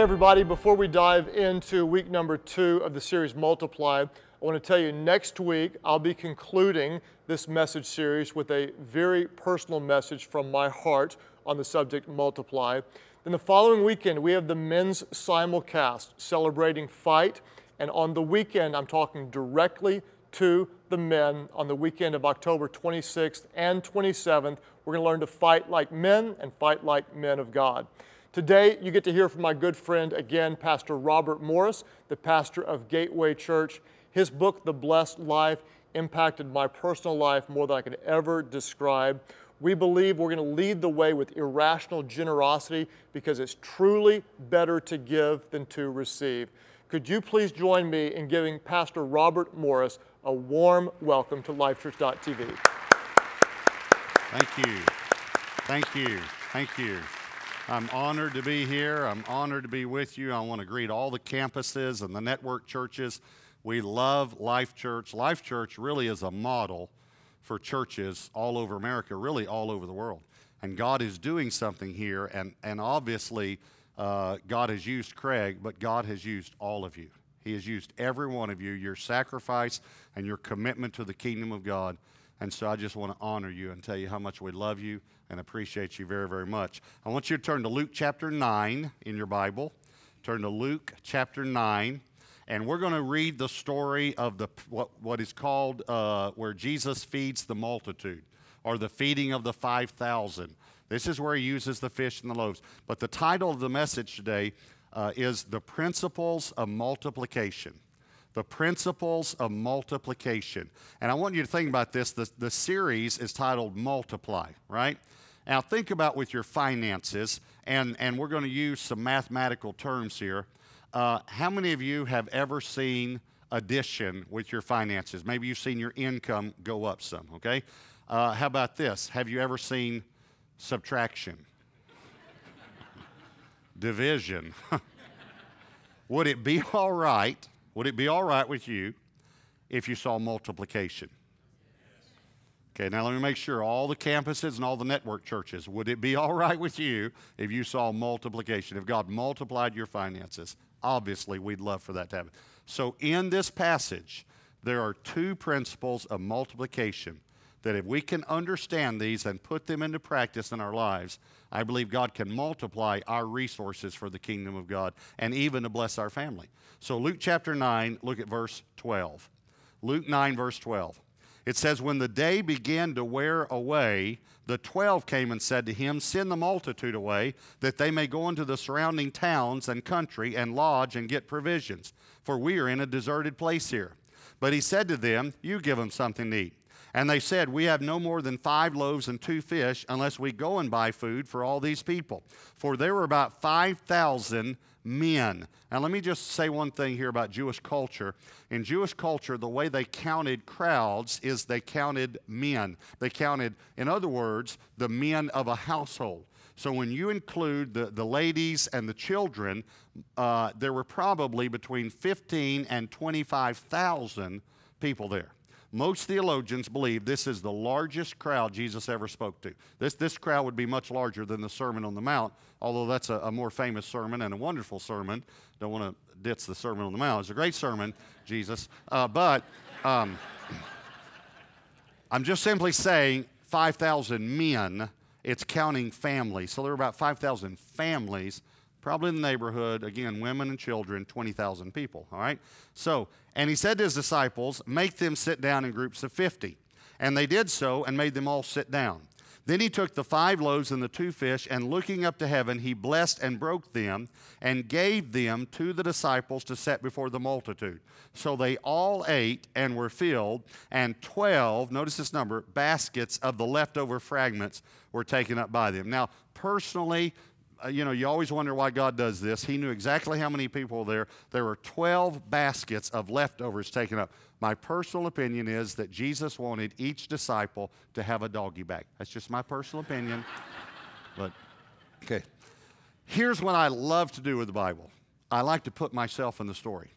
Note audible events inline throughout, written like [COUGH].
Everybody, before we dive into week number two of the series Multiply, I want to tell you next week I'll be concluding this message series with a very personal message from my heart on the subject Multiply. Then the following weekend, we have the men's simulcast celebrating fight. And on the weekend, I'm talking directly to the men on the weekend of October 26th and 27th. We're going to learn to fight like men and fight like men of God. Today, you get to hear from my good friend again, Pastor Robert Morris, the pastor of Gateway Church. His book, The Blessed Life, impacted my personal life more than I could ever describe. We believe we're going to lead the way with irrational generosity because it's truly better to give than to receive. Could you please join me in giving Pastor Robert Morris a warm welcome to LifeChurch.tv? Thank you. Thank you. Thank you. I'm honored to be here. I'm honored to be with you. I want to greet all the campuses and the network churches. We love Life Church. Life Church really is a model for churches all over America, really all over the world. And God is doing something here, and, and obviously, uh, God has used Craig, but God has used all of you. He has used every one of you, your sacrifice and your commitment to the kingdom of God. And so I just want to honor you and tell you how much we love you and appreciate you very, very much. I want you to turn to Luke chapter 9 in your Bible. Turn to Luke chapter 9. And we're going to read the story of the, what, what is called uh, where Jesus feeds the multitude or the feeding of the 5,000. This is where he uses the fish and the loaves. But the title of the message today uh, is The Principles of Multiplication the principles of multiplication. And I want you to think about this. The, the series is titled Multiply, right? Now, think about with your finances, and, and we're going to use some mathematical terms here. Uh, how many of you have ever seen addition with your finances? Maybe you've seen your income go up some, okay? Uh, how about this? Have you ever seen subtraction? [LAUGHS] Division. [LAUGHS] Would it be all right would it be all right with you if you saw multiplication? Okay, now let me make sure all the campuses and all the network churches, would it be [LAUGHS] all right with you if you saw multiplication? If God multiplied your finances? Obviously, we'd love for that to happen. So, in this passage, there are two principles of multiplication that if we can understand these and put them into practice in our lives, I believe God can multiply our resources for the kingdom of God and even to bless our family. So, Luke chapter 9, look at verse 12. Luke 9, verse 12. It says, When the day began to wear away, the twelve came and said to him, Send the multitude away, that they may go into the surrounding towns and country and lodge and get provisions, for we are in a deserted place here. But he said to them, You give them something to eat. And they said, We have no more than five loaves and two fish unless we go and buy food for all these people. For there were about 5,000 men. Now, let me just say one thing here about Jewish culture. In Jewish culture, the way they counted crowds is they counted men. They counted, in other words, the men of a household. So when you include the, the ladies and the children, uh, there were probably between 15 and 25,000 people there. Most theologians believe this is the largest crowd Jesus ever spoke to. This, this crowd would be much larger than the Sermon on the Mount, although that's a, a more famous sermon and a wonderful sermon. Don't want to ditch the Sermon on the Mount. It's a great sermon, Jesus. Uh, but um, I'm just simply saying 5,000 men, it's counting families. So there are about 5,000 families probably in the neighborhood, again, women and children, 20,000 people, all right? So, and he said to his disciples, Make them sit down in groups of 50. And they did so and made them all sit down. Then he took the five loaves and the two fish, and looking up to heaven, he blessed and broke them and gave them to the disciples to set before the multitude. So they all ate and were filled, and 12, notice this number, baskets of the leftover fragments were taken up by them. Now, personally, Uh, you know, you always wonder why God does this. He knew exactly how many people there. There were 12 baskets of leftovers taken up. My personal opinion is that Jesus wanted each disciple to have a doggy bag. That's just my personal opinion. [LAUGHS] but, okay. Here's what I love to do with the Bible I like to put myself in the story.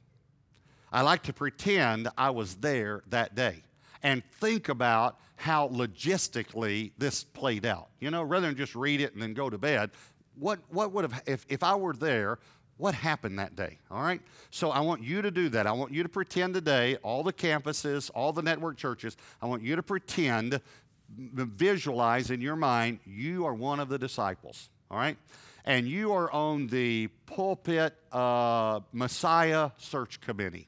I like to pretend I was there that day and think about how logistically this played out. You know, rather than just read it and then go to bed, what, what would have, if, if I were there, what happened that day, all right? So I want you to do that. I want you to pretend today, all the campuses, all the network churches, I want you to pretend, visualize in your mind, you are one of the disciples, all right? And you are on the pulpit uh, Messiah search committee.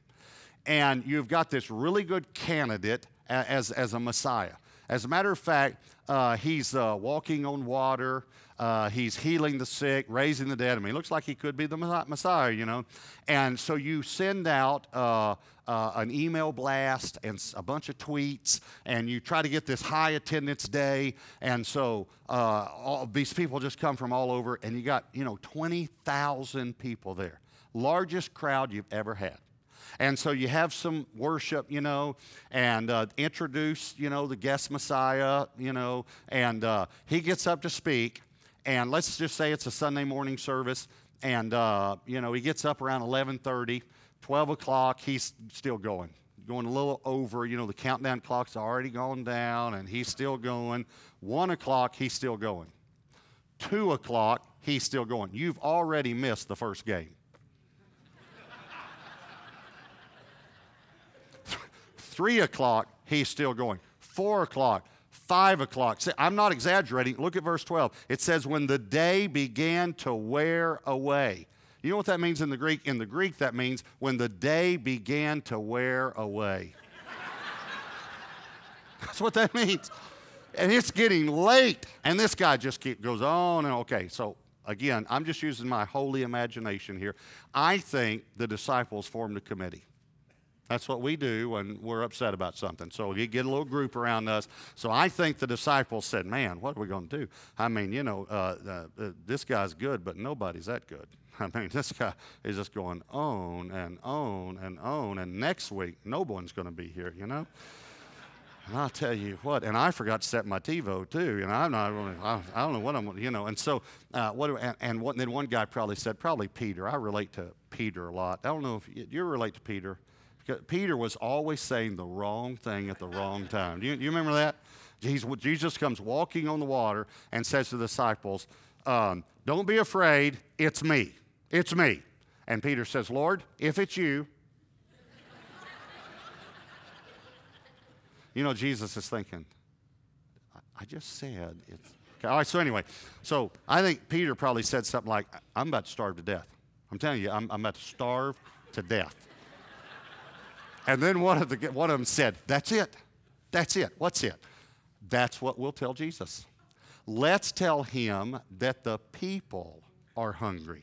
And you've got this really good candidate as, as a Messiah. As a matter of fact, uh, he's uh, walking on water. Uh, he's healing the sick, raising the dead. I mean, looks like he could be the Messiah, you know. And so you send out uh, uh, an email blast and a bunch of tweets, and you try to get this high attendance day. And so uh, all these people just come from all over, and you got, you know, 20,000 people there. Largest crowd you've ever had. And so you have some worship, you know, and uh, introduce, you know, the guest Messiah, you know, and uh, he gets up to speak. And let's just say it's a Sunday morning service, and uh, you know he gets up around 11:30, 12 o'clock. He's still going, going a little over. You know the countdown clock's already gone down, and he's still going. One o'clock, he's still going. Two o'clock, he's still going. You've already missed the first game. Three o'clock, he's still going. Four o'clock, five o'clock. See, I'm not exaggerating. Look at verse 12. It says, when the day began to wear away. You know what that means in the Greek? In the Greek, that means when the day began to wear away. [LAUGHS] That's what that means. And it's getting late. And this guy just keep, goes on and okay. So again, I'm just using my holy imagination here. I think the disciples formed a committee. That's what we do when we're upset about something. So you get a little group around us. So I think the disciples said, Man, what are we going to do? I mean, you know, uh, uh, uh, this guy's good, but nobody's that good. [LAUGHS] I mean, this guy is just going on and on and on. And next week, no one's going to be here, you know? And I'll tell you what, and I forgot to set my TiVo too. You I'm not I don't know what I'm, you know. And so, uh, what, and, and, what, and then one guy probably said, probably Peter. I relate to Peter a lot. I don't know if you, you relate to Peter. Peter was always saying the wrong thing at the wrong time. Do you, you remember that? Jesus comes walking on the water and says to the disciples, um, Don't be afraid, it's me. It's me. And Peter says, Lord, if it's you, you know, Jesus is thinking, I just said it's. Okay, all right, so anyway, so I think Peter probably said something like, I'm about to starve to death. I'm telling you, I'm, I'm about to starve to death. And then one of, the, one of them said, That's it. That's it. What's it? That's what we'll tell Jesus. Let's tell him that the people are hungry.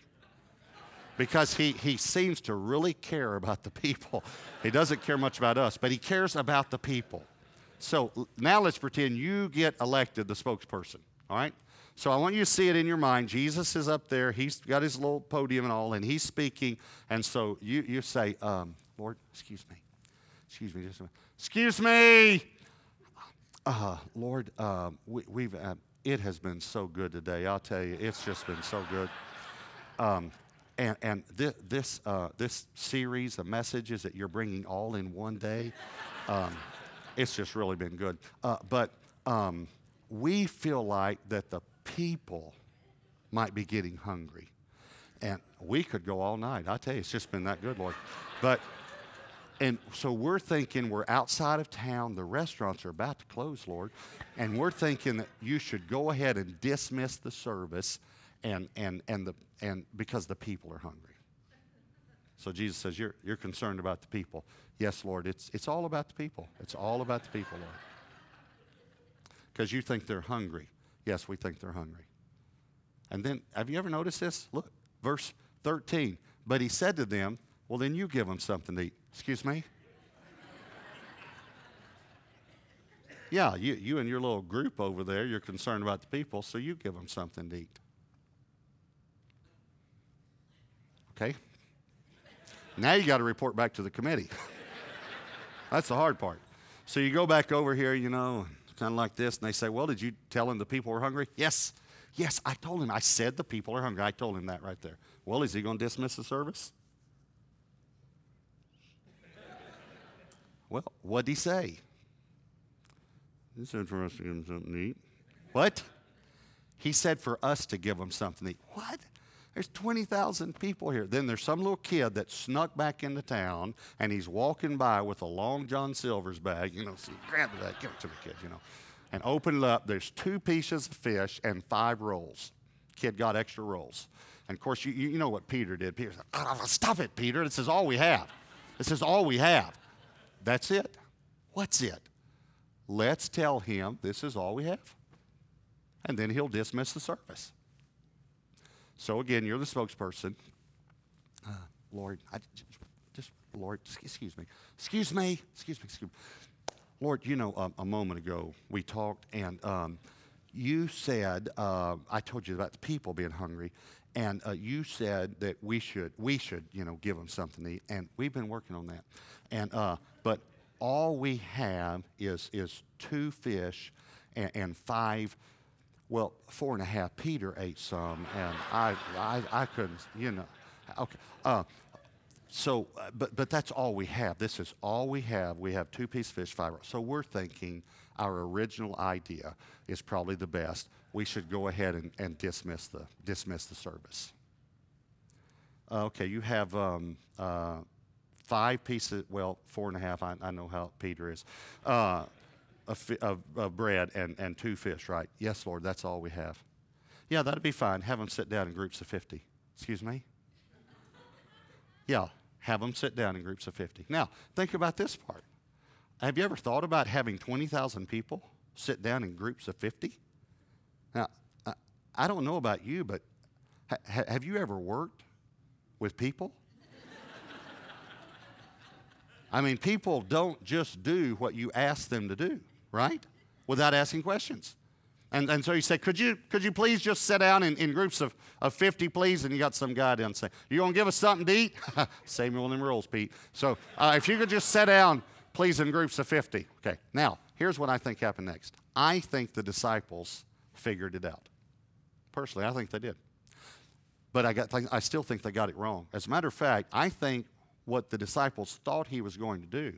Because he, he seems to really care about the people. He doesn't care much about us, but he cares about the people. So now let's pretend you get elected the spokesperson, all right? So I want you to see it in your mind. Jesus is up there. He's got his little podium and all, and he's speaking. And so you, you say, um, Lord, excuse me. Excuse me, just a. Excuse me. Uh, Lord, uh, we, have uh, it has been so good today. I'll tell you, it's just been so good. Um, and and this this, uh, this series of messages that you're bringing all in one day, um, it's just really been good. Uh, but um, we feel like that the people might be getting hungry, and we could go all night. I tell you, it's just been that good, Lord. But and so we're thinking we're outside of town, the restaurants are about to close, Lord, and we're thinking that you should go ahead and dismiss the service and, and, and, the, and because the people are hungry. So Jesus says, you're, you're concerned about the people. Yes, Lord, it's, it's all about the people. It's all about the people, Lord. Because you think they're hungry. Yes, we think they're hungry. And then, have you ever noticed this? Look, verse 13. But he said to them, Well, then you give them something to eat. Excuse me? Yeah, you, you and your little group over there, you're concerned about the people, so you give them something to eat. Okay? Now you got to report back to the committee. That's the hard part. So you go back over here, you know, kind of like this, and they say, Well, did you tell him the people were hungry? Yes. Yes, I told him. I said the people are hungry. I told him that right there. Well, is he going to dismiss the service? Well, what'd he say? He said for us to give him something to eat. What? He said for us to give him something to eat. What? There's 20,000 people here. Then there's some little kid that snuck back into town and he's walking by with a long John Silver's bag. You know, so grab that, give it to the kid, you know. And open it up. There's two pieces of fish and five rolls. Kid got extra rolls. And of course, you, you know what Peter did. Peter said, oh, Stop it, Peter. This is all we have. This is all we have. That's it. What's it? Let's tell him this is all we have. And then he'll dismiss the service. So again, you're the spokesperson. Uh, Lord, I just, Lord, excuse me, excuse me, excuse me, excuse me. Lord, you know, um, a moment ago we talked, and um, you said uh, I told you about the people being hungry, and uh, you said that we should we should you know give them something to eat, and we've been working on that, and uh, but all we have is is two fish and, and five well, four and a half. Peter ate some, and I, I, I couldn't, you know. Okay. Uh, so, uh, but, but that's all we have. This is all we have. We have two piece fish, five. So we're thinking our original idea is probably the best. We should go ahead and, and dismiss the dismiss the service. Okay, you have um, uh, five pieces. Well, four and a half. I, I know how Peter is. Uh, of, of, of, bread and, and two fish, right? Yes, Lord, that's all we have. Yeah, that'd be fine. Have them sit down in groups of 50. Excuse me? Yeah, have them sit down in groups of 50. Now, think about this part. Have you ever thought about having 20,000 people sit down in groups of 50? Now, I, I don't know about you, but ha- have you ever worked with people? I mean, people don't just do what you ask them to do right? Without asking questions. And, and so he said, could you, could you please just sit down in, in groups of, of 50, please? And you got some guy down saying, you going to give us something to eat? Save me one of them rules, Pete. So uh, if you could just sit down, please, in groups of 50. Okay, now, here's what I think happened next. I think the disciples figured it out. Personally, I think they did. But I, got, I still think they got it wrong. As a matter of fact, I think what the disciples thought he was going to do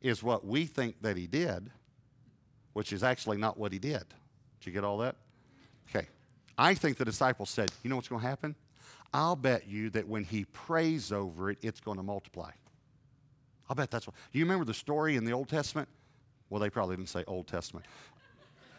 is what we think that he did – which is actually not what he did. Did you get all that? Okay. I think the disciples said, You know what's going to happen? I'll bet you that when he prays over it, it's going to multiply. I'll bet that's what. Do you remember the story in the Old Testament? Well, they probably didn't say Old Testament.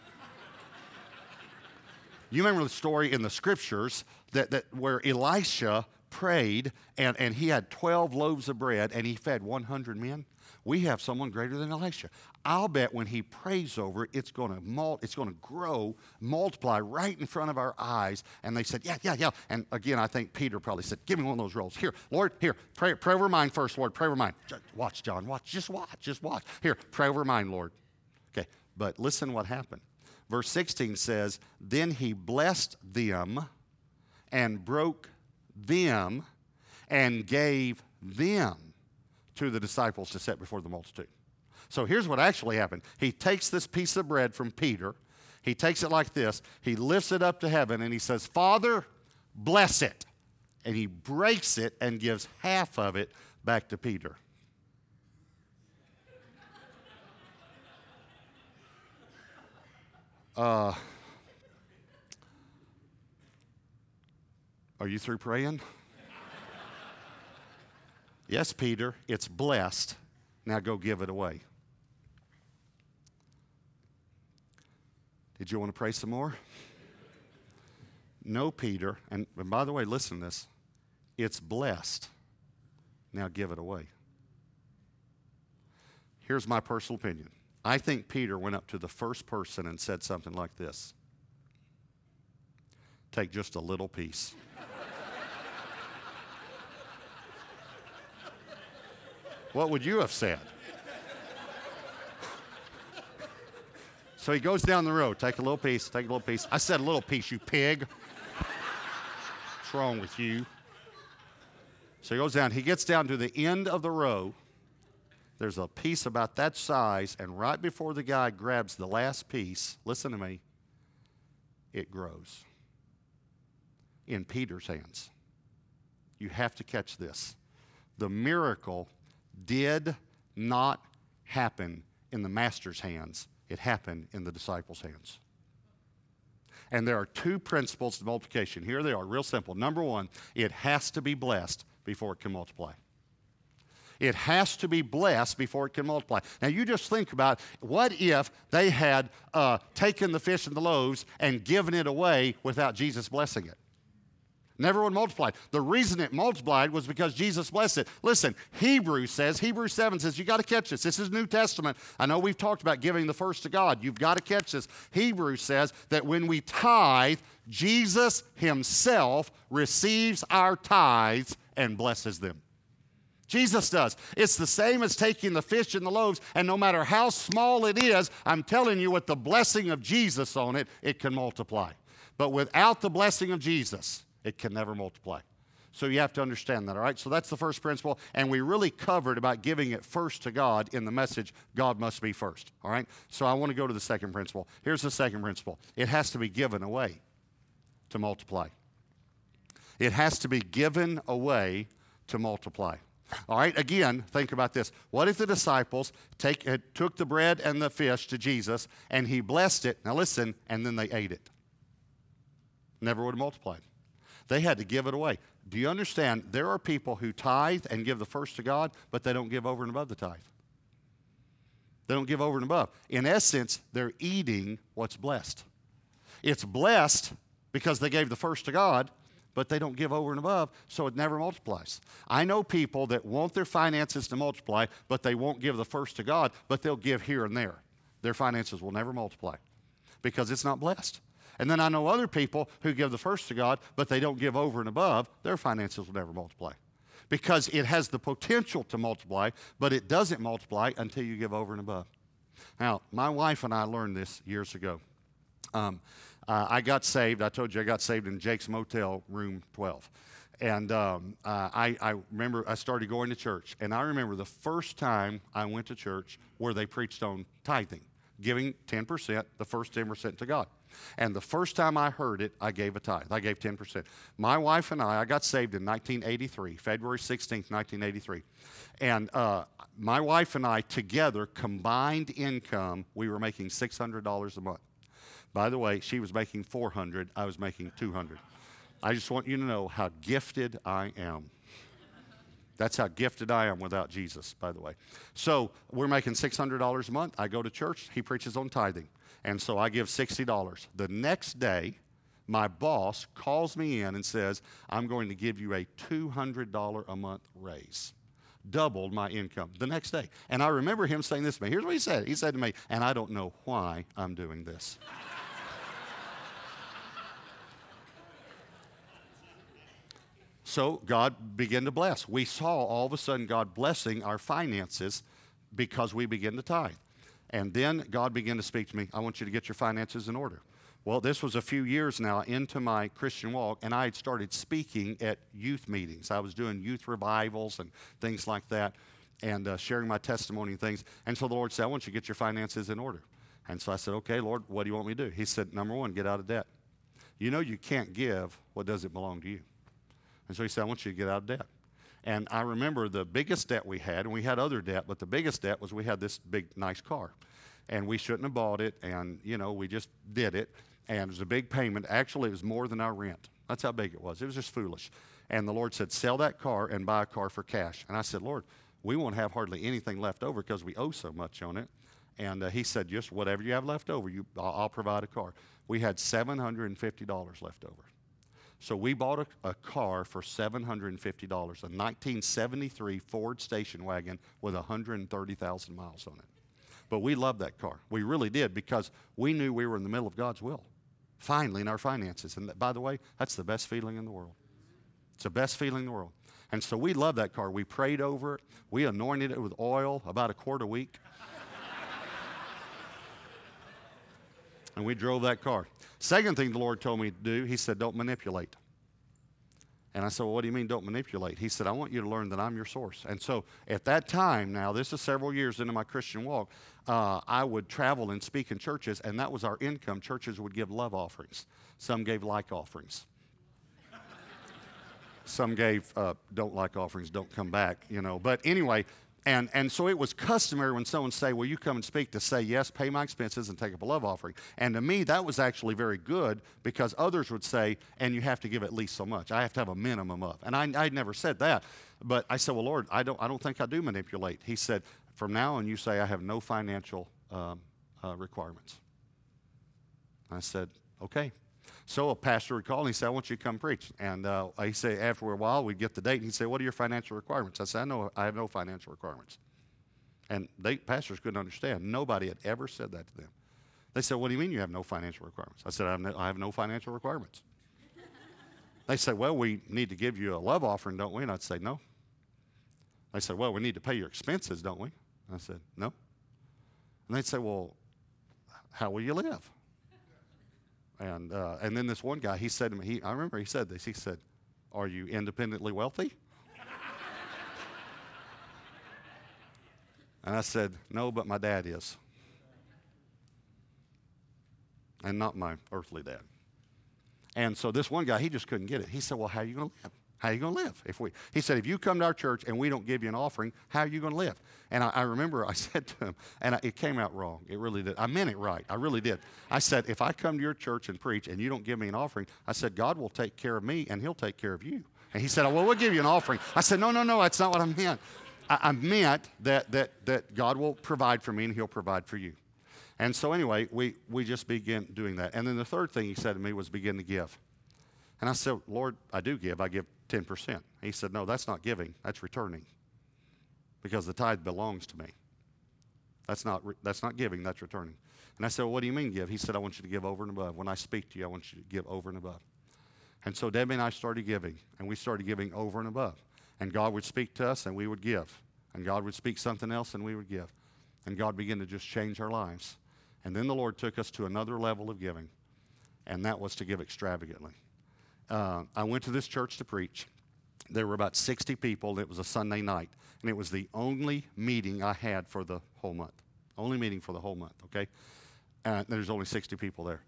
[LAUGHS] you remember the story in the scriptures that, that where Elisha prayed and, and he had 12 loaves of bread and he fed 100 men? we have someone greater than Elisha. I'll bet when he prays over it, it's going to mul- it's going to grow, multiply right in front of our eyes. And they said, yeah, yeah, yeah. And again, I think Peter probably said, give me one of those rolls. Here, Lord, here, pray, pray over mine first, Lord. Pray over mine. Watch, John. Watch. Just watch. Just watch. Here, pray over mine, Lord. Okay, but listen what happened. Verse 16 says, Then he blessed them and broke them and gave them to the disciples to set before the multitude. So here's what actually happened. He takes this piece of bread from Peter, he takes it like this, he lifts it up to heaven, and he says, Father, bless it. And he breaks it and gives half of it back to Peter. Uh, are you through praying? Yes, Peter, it's blessed. Now go give it away. Did you want to pray some more? No, Peter. And, and by the way, listen to this. It's blessed. Now give it away. Here's my personal opinion. I think Peter went up to the first person and said something like this Take just a little piece. What would you have said? So he goes down the road, take a little piece, take a little piece. I said a little piece, you pig. What's wrong with you? So he goes down. He gets down to the end of the row. There's a piece about that size, and right before the guy grabs the last piece, listen to me, it grows in Peter's hands. You have to catch this. The miracle did not happen in the master's hands, it happened in the disciples' hands. And there are two principles to multiplication. Here they are, real simple. Number one, it has to be blessed before it can multiply. It has to be blessed before it can multiply. Now, you just think about what if they had uh, taken the fish and the loaves and given it away without Jesus blessing it? Never would multiply. The reason it multiplied was because Jesus blessed it. Listen, Hebrews says, Hebrews 7 says, you got to catch this. This is New Testament. I know we've talked about giving the first to God. You've got to catch this. Hebrews says that when we tithe, Jesus himself receives our tithes and blesses them. Jesus does. It's the same as taking the fish and the loaves, and no matter how small it is, I'm telling you, with the blessing of Jesus on it, it can multiply. But without the blessing of Jesus, it can never multiply. So you have to understand that, all right? So that's the first principle. And we really covered about giving it first to God in the message, God must be first, all right? So I want to go to the second principle. Here's the second principle it has to be given away to multiply. It has to be given away to multiply. All right, again, think about this. What if the disciples take, took the bread and the fish to Jesus and he blessed it? Now listen, and then they ate it. Never would have multiplied. They had to give it away. Do you understand? There are people who tithe and give the first to God, but they don't give over and above the tithe. They don't give over and above. In essence, they're eating what's blessed. It's blessed because they gave the first to God, but they don't give over and above, so it never multiplies. I know people that want their finances to multiply, but they won't give the first to God, but they'll give here and there. Their finances will never multiply because it's not blessed. And then I know other people who give the first to God, but they don't give over and above, their finances will never multiply. Because it has the potential to multiply, but it doesn't multiply until you give over and above. Now, my wife and I learned this years ago. Um, uh, I got saved. I told you I got saved in Jake's Motel, room 12. And um, uh, I, I, remember I started going to church. And I remember the first time I went to church where they preached on tithing, giving 10%, the first 10% to God. And the first time I heard it, I gave a tithe. I gave 10%. My wife and I, I got saved in 1983, February 16th, 1983. And uh, my wife and I together, combined income, we were making $600 a month. By the way, she was making 400, I was making 200. I just want you to know how gifted I am. That's how gifted I am without Jesus, by the way. So we're making $600 a month. I go to church. He preaches on tithing. And so I give $60. The next day, my boss calls me in and says, I'm going to give you a $200 a month raise. Doubled my income the next day. And I remember him saying this to me. Here's what he said He said to me, and I don't know why I'm doing this. [LAUGHS] So God began to bless. We saw all of a sudden God blessing our finances because we began to tithe. And then God began to speak to me, I want you to get your finances in order. Well, this was a few years now into my Christian walk, and I had started speaking at youth meetings. I was doing youth revivals and things like that, and uh, sharing my testimony and things. And so the Lord said, I want you to get your finances in order. And so I said, Okay, Lord, what do you want me to do? He said, Number one, get out of debt. You know you can't give what doesn't belong to you. And so he said, I want you to get out of debt. And I remember the biggest debt we had, and we had other debt, but the biggest debt was we had this big, nice car. And we shouldn't have bought it, and, you know, we just did it. And it was a big payment. Actually, it was more than our rent. That's how big it was. It was just foolish. And the Lord said, Sell that car and buy a car for cash. And I said, Lord, we won't have hardly anything left over because we owe so much on it. And uh, he said, Just whatever you have left over, you, I'll, I'll provide a car. We had $750 left over. So we bought a, a car for $750, a 1973 Ford station wagon with 130,000 miles on it. But we loved that car. We really did because we knew we were in the middle of God's will, finally, in our finances. And by the way, that's the best feeling in the world. It's the best feeling in the world. And so we loved that car. We prayed over it, we anointed it with oil about a quart a week. And we drove that car. Second thing the Lord told me to do, He said, don't manipulate. And I said, Well, what do you mean don't manipulate? He said, I want you to learn that I'm your source. And so at that time, now, this is several years into my Christian walk, uh, I would travel and speak in churches, and that was our income. Churches would give love offerings, some gave like offerings. Some gave uh, don't like offerings, don't come back, you know. But anyway, and, and so it was customary when someone say, Will you come and speak? to say, Yes, pay my expenses and take up a love offering. And to me, that was actually very good because others would say, And you have to give at least so much. I have to have a minimum of. And I, I never said that. But I said, Well, Lord, I don't, I don't think I do manipulate. He said, From now on, you say, I have no financial um, uh, requirements. I said, Okay. So a pastor would call and he said, I want you to come preach. And uh, he said, after a while, we'd get the date and he'd say, What are your financial requirements? I said, I know I have no financial requirements. And they, pastors couldn't understand. Nobody had ever said that to them. They said, What do you mean you have no financial requirements? I said, I have no, I have no financial requirements. they said, Well, we need to give you a love offering, don't we? And I'd say, No. They said, Well, we need to pay your expenses, don't we? I said, No. And they'd say, Well, how will you live? And, uh, and then this one guy, he said to me, he, I remember he said this, he said, Are you independently wealthy? [LAUGHS] and I said, No, but my dad is. And not my earthly dad. And so this one guy, he just couldn't get it. He said, Well, how are you going to live? How are you going to live? If we, he said, if you come to our church and we don't give you an offering, how are you going to live? And I, I remember I [LAUGHS] said to him, and I, it came out wrong. It really did. I meant it right. I really did. I said, if I come to your church and preach and you don't give me an offering, I said, God will take care of me and he'll take care of you. And he said, oh, well, we'll give you an offering. I said, no, no, no, that's not what I meant. I, I meant that, that, that God will provide for me and he'll provide for you. And so anyway, we, we just began doing that. And then the third thing he said to me was begin to give. And I said, Lord, I do give. I give 10%. He said, No, that's not giving, that's returning. Because the tithe belongs to me. That's not, re- that's not giving, that's returning. And I said, well, What do you mean give? He said, I want you to give over and above. When I speak to you, I want you to give over and above. And so Debbie and I started giving, and we started giving over and above. And God would speak to us, and we would give. And God would speak something else, and we would give. And God began to just change our lives. And then the Lord took us to another level of giving, and that was to give extravagantly uh, I went to this church to preach. There were about 60 people. It was a Sunday night, and it was the only meeting I had for the whole month. Only meeting for the whole month, okay? And there's only 60 people there.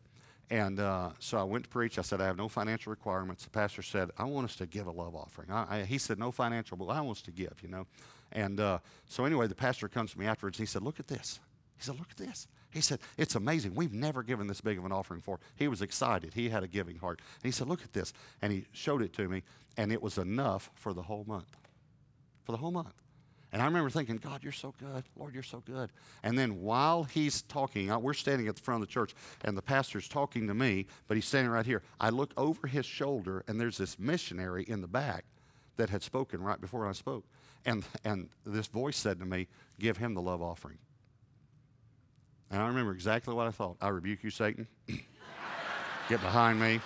And uh, so I went to preach. I said, I have no financial requirements. The pastor said, I want us to give a love offering. I, I, he said, no financial, but I want us to give, you know. And uh, so anyway, the pastor comes to me afterwards. He said, look at this. He said, look at this. He said, It's amazing. We've never given this big of an offering for. He was excited. He had a giving heart. And he said, Look at this. And he showed it to me, and it was enough for the whole month. For the whole month. And I remember thinking, God, you're so good. Lord, you're so good. And then while he's talking, we're standing at the front of the church, and the pastor's talking to me, but he's standing right here. I look over his shoulder, and there's this missionary in the back that had spoken right before I spoke. And, and this voice said to me, Give him the love offering. And I remember exactly what I thought. I rebuke you, Satan. [CLEARS THROAT] Get behind me.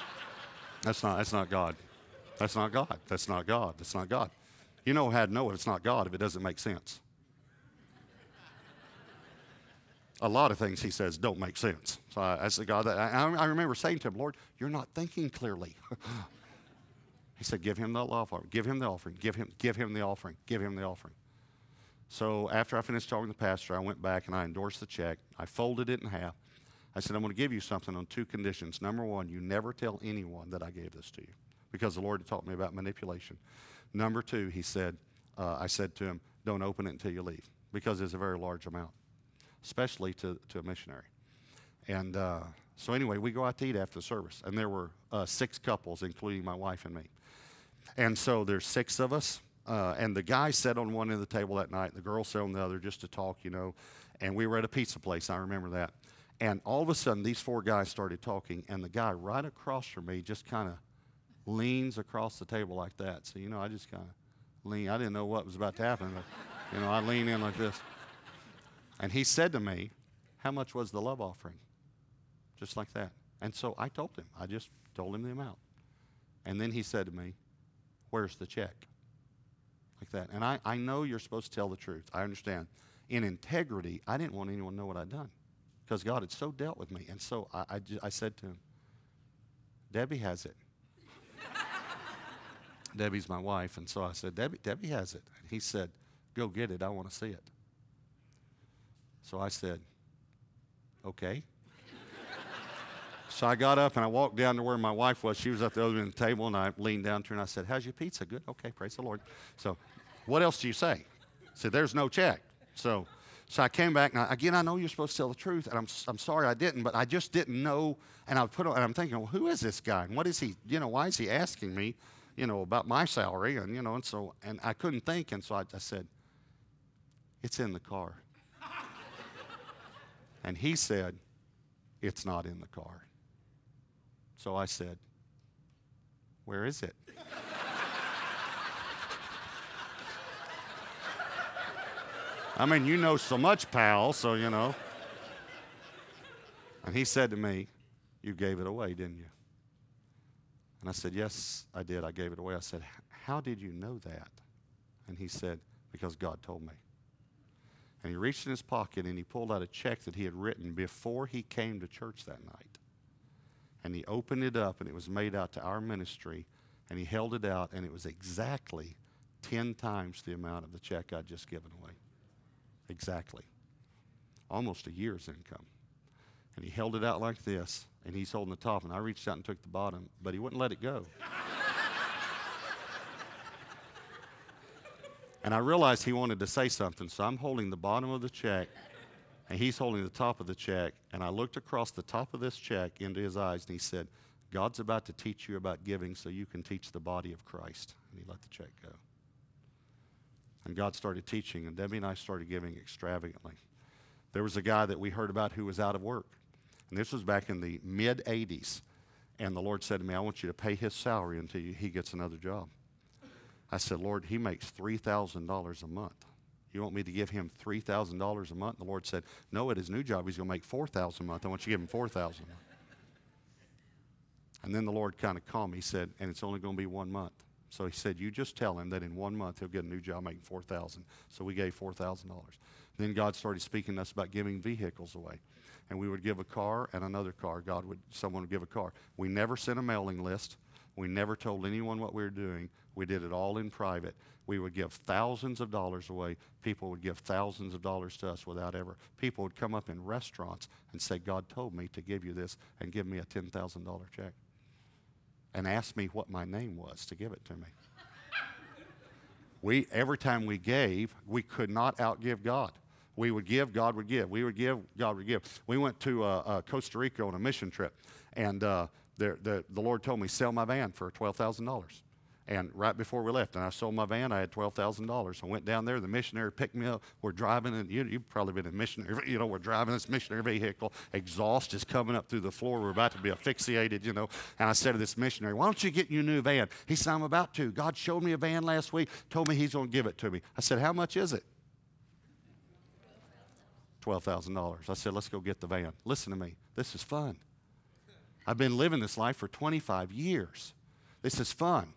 That's not, that's not God. That's not God. That's not God. That's not God. You know how to know if it's not God if it doesn't make sense. A lot of things he says don't make sense. So I, I said, God, I, I remember saying to him, Lord, you're not thinking clearly. [LAUGHS] he said, give him the offering. Give him the offering. Give him, give him the offering. Give him the offering. So after I finished talking to the pastor, I went back and I endorsed the check. I folded it in half. I said, I'm going to give you something on two conditions. Number one, you never tell anyone that I gave this to you because the Lord had taught me about manipulation. Number two, he said, uh, I said to him, don't open it until you leave because it's a very large amount, especially to, to a missionary. And uh, so, anyway, we go out to eat after the service, and there were uh, six couples, including my wife and me. And so there's six of us, uh, and the guy sat on one end of the table that night, the girl sat on the other just to talk, you know. And we were at a pizza place, I remember that. And all of a sudden, these four guys started talking, and the guy right across from me just kind of leans across the table like that. So, you know, I just kind of lean. I didn't know what was about to happen, but, you know, I lean in like this. And he said to me, How much was the love offering? Just like that. And so I told him, I just told him the amount. And then he said to me, Where's the check? Like that. And I, I know you're supposed to tell the truth. I understand. In integrity, I didn't want anyone to know what I'd done because God had so dealt with me. And so I, I, I said to him, Debbie has it. [LAUGHS] Debbie's my wife. And so I said, Debbie, Debbie has it. And he said, Go get it. I want to see it. So I said, Okay. So I got up and I walked down to where my wife was. She was at the other end of the table, and I leaned down to her and I said, How's your pizza? Good? Okay, praise the Lord. So, what else do you say? said, there's no check. So, so I came back, and I, again, I know you're supposed to tell the truth, and I'm, I'm sorry I didn't, but I just didn't know. And I put, and I'm thinking, well, who is this guy, and what is he, you know, why is he asking me, you know, about my salary, and you know, and so, and I couldn't think, and so I, I said, it's in the car. [LAUGHS] and he said, it's not in the car. So I said, where is it? I mean, you know so much, pal, so you know. And he said to me, You gave it away, didn't you? And I said, Yes, I did. I gave it away. I said, How did you know that? And he said, Because God told me. And he reached in his pocket and he pulled out a check that he had written before he came to church that night. And he opened it up and it was made out to our ministry. And he held it out and it was exactly 10 times the amount of the check I'd just given away. Exactly. Almost a year's income. And he held it out like this, and he's holding the top, and I reached out and took the bottom, but he wouldn't let it go. [LAUGHS] and I realized he wanted to say something, so I'm holding the bottom of the check, and he's holding the top of the check, and I looked across the top of this check into his eyes, and he said, God's about to teach you about giving so you can teach the body of Christ. And he let the check go. And God started teaching, and Debbie and I started giving extravagantly. There was a guy that we heard about who was out of work. And this was back in the mid 80s. And the Lord said to me, I want you to pay his salary until he gets another job. I said, Lord, he makes $3,000 a month. You want me to give him $3,000 a month? The Lord said, No, at his new job, he's going to make 4000 a month. I want you to give him 4000 And then the Lord kind of calmed me. He said, And it's only going to be one month. So he said, "You just tell him that in one month he'll get a new job making four thousand. So we gave four thousand dollars. Then God started speaking to us about giving vehicles away, and we would give a car and another car. God would someone would give a car. We never sent a mailing list. We never told anyone what we were doing. We did it all in private. We would give thousands of dollars away. People would give thousands of dollars to us without ever. People would come up in restaurants and say, God told me to give you this and give me a $10,000 check and ask me what my name was to give it to me. we, every time we gave, we could not outgive God. We would give, God would give. We would give, God would give. We went to uh, uh, Costa Rica on a mission trip, and uh, the, the, the Lord told me, sell my van for $12,000. And right before we left, and I sold my van, I had $12,000. I went down there, the missionary picked me up. We're driving, and you, have probably been a missionary, [LAUGHS] you know, we're driving this missionary vehicle. Exhaust is coming up through the floor. We're about to be asphyxiated, you know. And I said to this missionary, Why don't you get your new van? He said, I'm about to. God showed me a van last week, told me he's going to give it to me. I said, How much is it? $12,000. I said, Let's go get the van. Listen to me. This is fun. I've been living this life for 25 years. This is fun.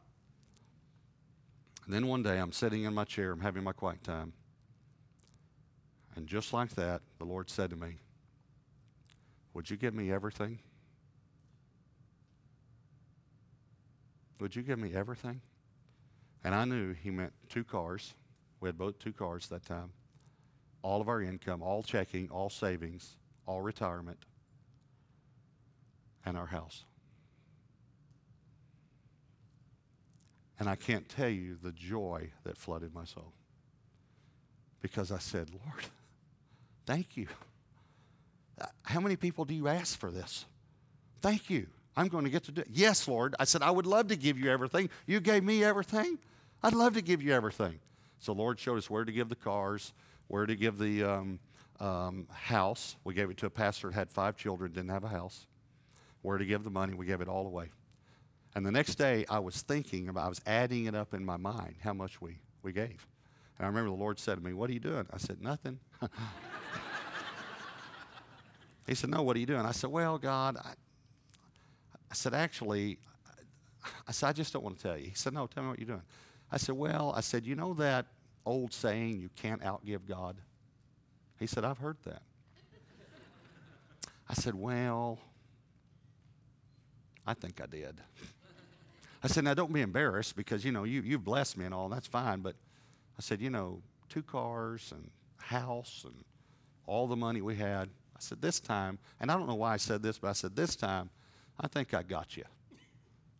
And then one day I'm sitting in my chair, I'm having my quiet time. And just like that, the Lord said to me, Would you give me everything? Would you give me everything? And I knew he meant two cars. We had both two cars that time. All of our income, all checking, all savings, all retirement, and our house. And I can't tell you the joy that flooded my soul. Because I said, Lord, [LAUGHS] thank you. Uh, how many people do you ask for this? Thank you. I'm going to get to do it. Yes, Lord. I said, I would love to give you everything. You gave me everything. I'd love to give you everything. So, Lord showed us where to give the cars, where to give the um, um, house. We gave it to a pastor that had five children, didn't have a house. Where to give the money, we gave it all away. And the next day, I was thinking about, I was adding it up in my mind, how much we, we gave. And I remember the Lord said to me, What are you doing? I said, Nothing. [LAUGHS] he said, No, what are you doing? I said, Well, God, I, I said, Actually, I said, I just don't want to tell you. He said, No, tell me what you're doing. I said, Well, I said, You know that old saying, you can't outgive God? He said, I've heard that. I said, Well, I think I did. I said, now don't be embarrassed because, you know, you, you've blessed me and all, and that's fine. But I said, you know, two cars and house and all the money we had. I said, this time, and I don't know why I said this, but I said, this time, I think I got you.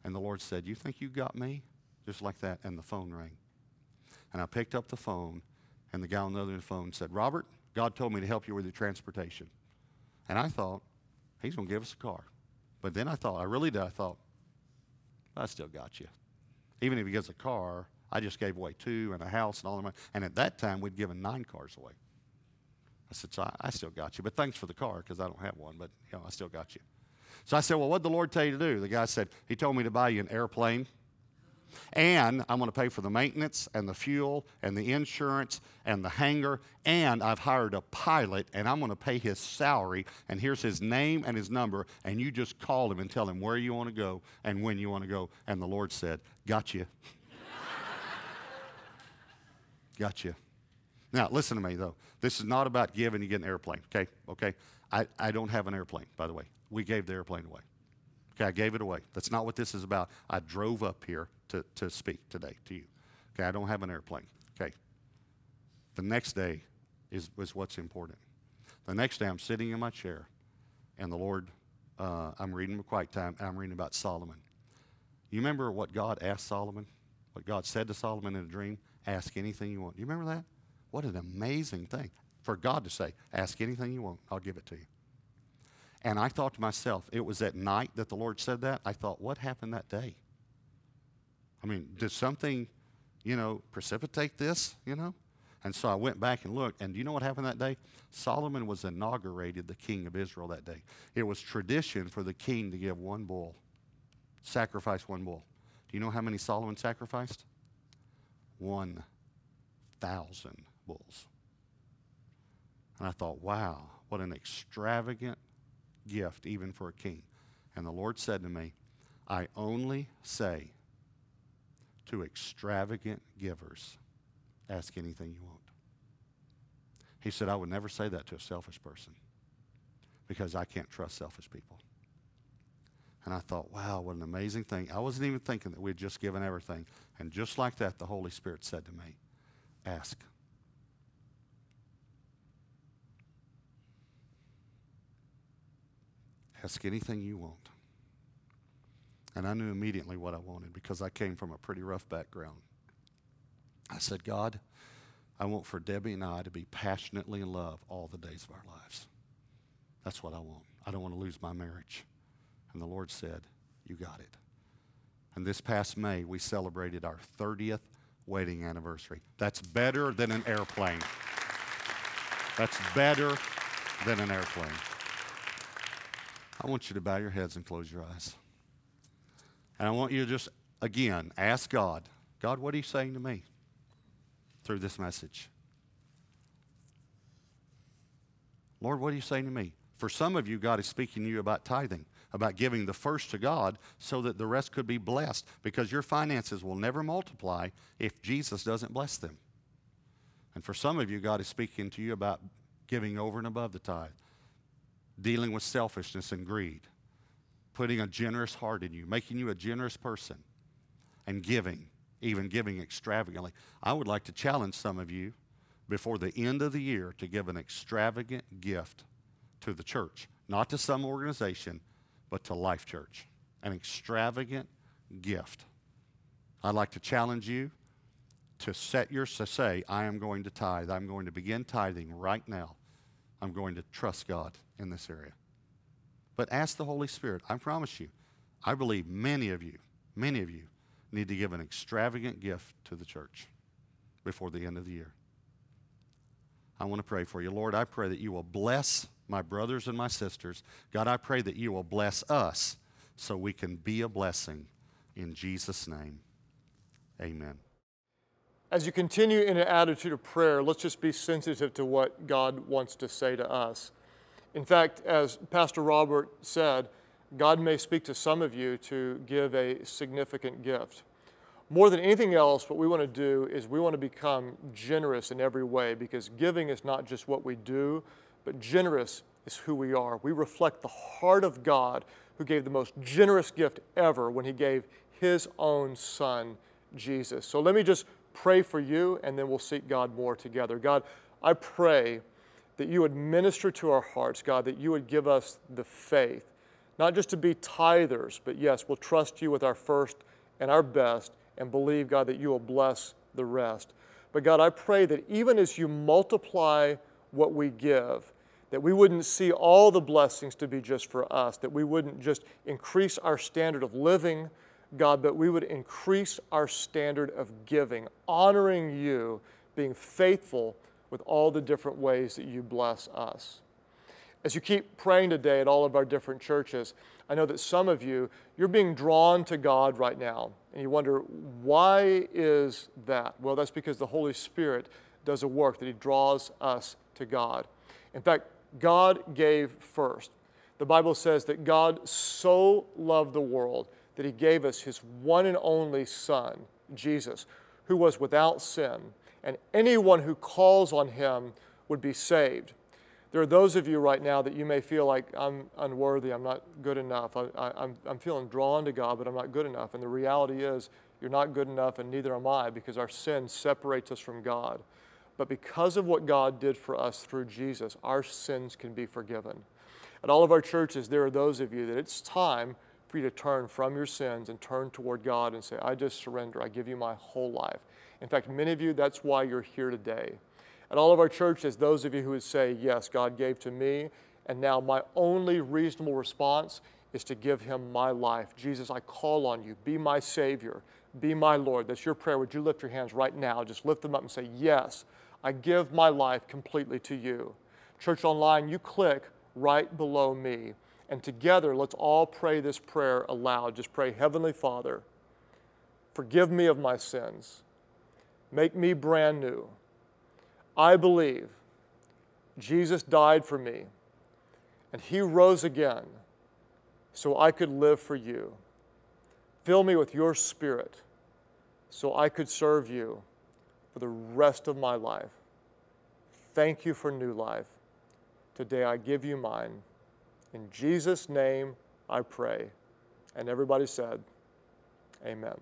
And the Lord said, you think you got me? Just like that. And the phone rang. And I picked up the phone, And the guy on the other end of the phone said, Robert, God told me to help you with your transportation. And I thought, he's going to give us a car. But then I thought, I really did. I thought, I still got you. Even if he gives a car, I just gave away two and a house and all the money. And at that time, we'd given nine cars away. I said, so I, I still got you. But thanks for the car because I don't have one, but you know, I still got you. So I said, well, what did the Lord tell you to do? The guy said, he told me to buy you an airplane. And I'm going to pay for the maintenance and the fuel and the insurance and the hangar. And I've hired a pilot and I'm going to pay his salary. And here's his name and his number. And you just call him and tell him where you want to go and when you want to go. And the Lord said, Got you. Got you. Now, listen to me, though. This is not about giving you get an airplane, okay? Okay? I, I don't have an airplane, by the way. We gave the airplane away. Okay, I gave it away. That's not what this is about. I drove up here to, to speak today to you. Okay, I don't have an airplane. Okay. The next day is, is what's important. The next day, I'm sitting in my chair, and the Lord, uh, I'm reading quiet time, and I'm reading about Solomon. You remember what God asked Solomon? What God said to Solomon in a dream? Ask anything you want. Do you remember that? What an amazing thing for God to say, Ask anything you want, I'll give it to you. And I thought to myself, it was at night that the Lord said that. I thought, what happened that day? I mean, did something, you know, precipitate this, you know? And so I went back and looked, and do you know what happened that day? Solomon was inaugurated the king of Israel that day. It was tradition for the king to give one bull, sacrifice one bull. Do you know how many Solomon sacrificed? 1,000 bulls. And I thought, wow, what an extravagant gift, even for a king. And the Lord said to me, I only say to extravagant givers, ask anything you want. He said, I would never say that to a selfish person because I can't trust selfish people. And I thought, wow, what an amazing thing. I wasn't even thinking that we had just given everything. And just like that, the Holy Spirit said to me, ask. Ask anything you want. And I knew immediately what I wanted because I came from a pretty rough background. I said, God, I want for Debbie and I to be passionately in love all the days of our lives. That's what I want. I don't want to lose my marriage. And the Lord said, You got it. And this past May, we celebrated our 30th wedding anniversary. That's better than an airplane. That's better than an airplane. I want you to bow your heads and close your eyes. And I want you to just, again, ask God, God, what are you saying to me through this message? Lord, what are you saying to me? For some of you, God is speaking to you about tithing, about giving the first to God so that the rest could be blessed, because your finances will never multiply if Jesus doesn't bless them. And for some of you, God is speaking to you about giving over and above the tithe dealing with selfishness and greed, putting a generous heart in you, making you a generous person, and giving, even giving extravagantly. I would like to challenge some of you before the end of the year to give an extravagant gift to the church, not to some organization, but to Life Church. An extravagant gift. I'd like to challenge you to set your to say, I am going to tithe. I'm going to begin tithing right now. I'm going to trust God in this area. But ask the Holy Spirit. I promise you, I believe many of you, many of you need to give an extravagant gift to the church before the end of the year. I want to pray for you. Lord, I pray that you will bless my brothers and my sisters. God, I pray that you will bless us so we can be a blessing. In Jesus' name, amen. As you continue in an attitude of prayer, let's just be sensitive to what God wants to say to us. In fact, as Pastor Robert said, God may speak to some of you to give a significant gift. More than anything else, what we want to do is we want to become generous in every way because giving is not just what we do, but generous is who we are. We reflect the heart of God who gave the most generous gift ever when he gave his own son, Jesus. So let me just pray for you, and then we'll seek God more together. God, I pray that you would minister to our hearts, God, that you would give us the faith, not just to be tithers, but yes, we'll trust you with our first and our best and believe, God, that you will bless the rest. But God, I pray that even as you multiply what we give, that we wouldn't see all the blessings to be just for us, that we wouldn't just increase our standard of living, God, that we would increase our standard of giving, honoring you, being faithful with all the different ways that you bless us. As you keep praying today at all of our different churches, I know that some of you, you're being drawn to God right now, and you wonder, why is that? Well, that's because the Holy Spirit does a work that He draws us to God. In fact, God gave first. The Bible says that God so loved the world that He gave us His one and only Son, Jesus, who was without sin, and anyone who calls on Him would be saved. There are those of you right now that you may feel like I'm unworthy, I'm not good enough, I, am I'm feeling drawn to God, but I'm not good enough. And the reality is, you're not good enough, and neither am I, because our sin separates us from God. But because of what God did for us through Jesus, our sins can be forgiven. At all of our churches, there are those of you that it's time for you to turn from your sins and turn toward God and say, I just surrender. I give you my whole life. In fact, many of you, that's why you're here today. At all of our churches, those of you who would say, Yes, God gave to me, and now my only reasonable response is to give him my life. Jesus, I call on you. Be my Savior. Be my Lord. That's your prayer. Would you lift your hands right now? Just lift them up and say, Yes, I give my life completely to you. Church Online, you click right below me. And together, let's all pray this prayer aloud. Just pray, Heavenly Father, forgive me of my sins. Make me brand new. I believe Jesus died for me and he rose again so I could live for you. Fill me with your spirit so I could serve you for the rest of my life. Thank you for new life. Today I give you mine. In Jesus' name I pray. And everybody said, Amen.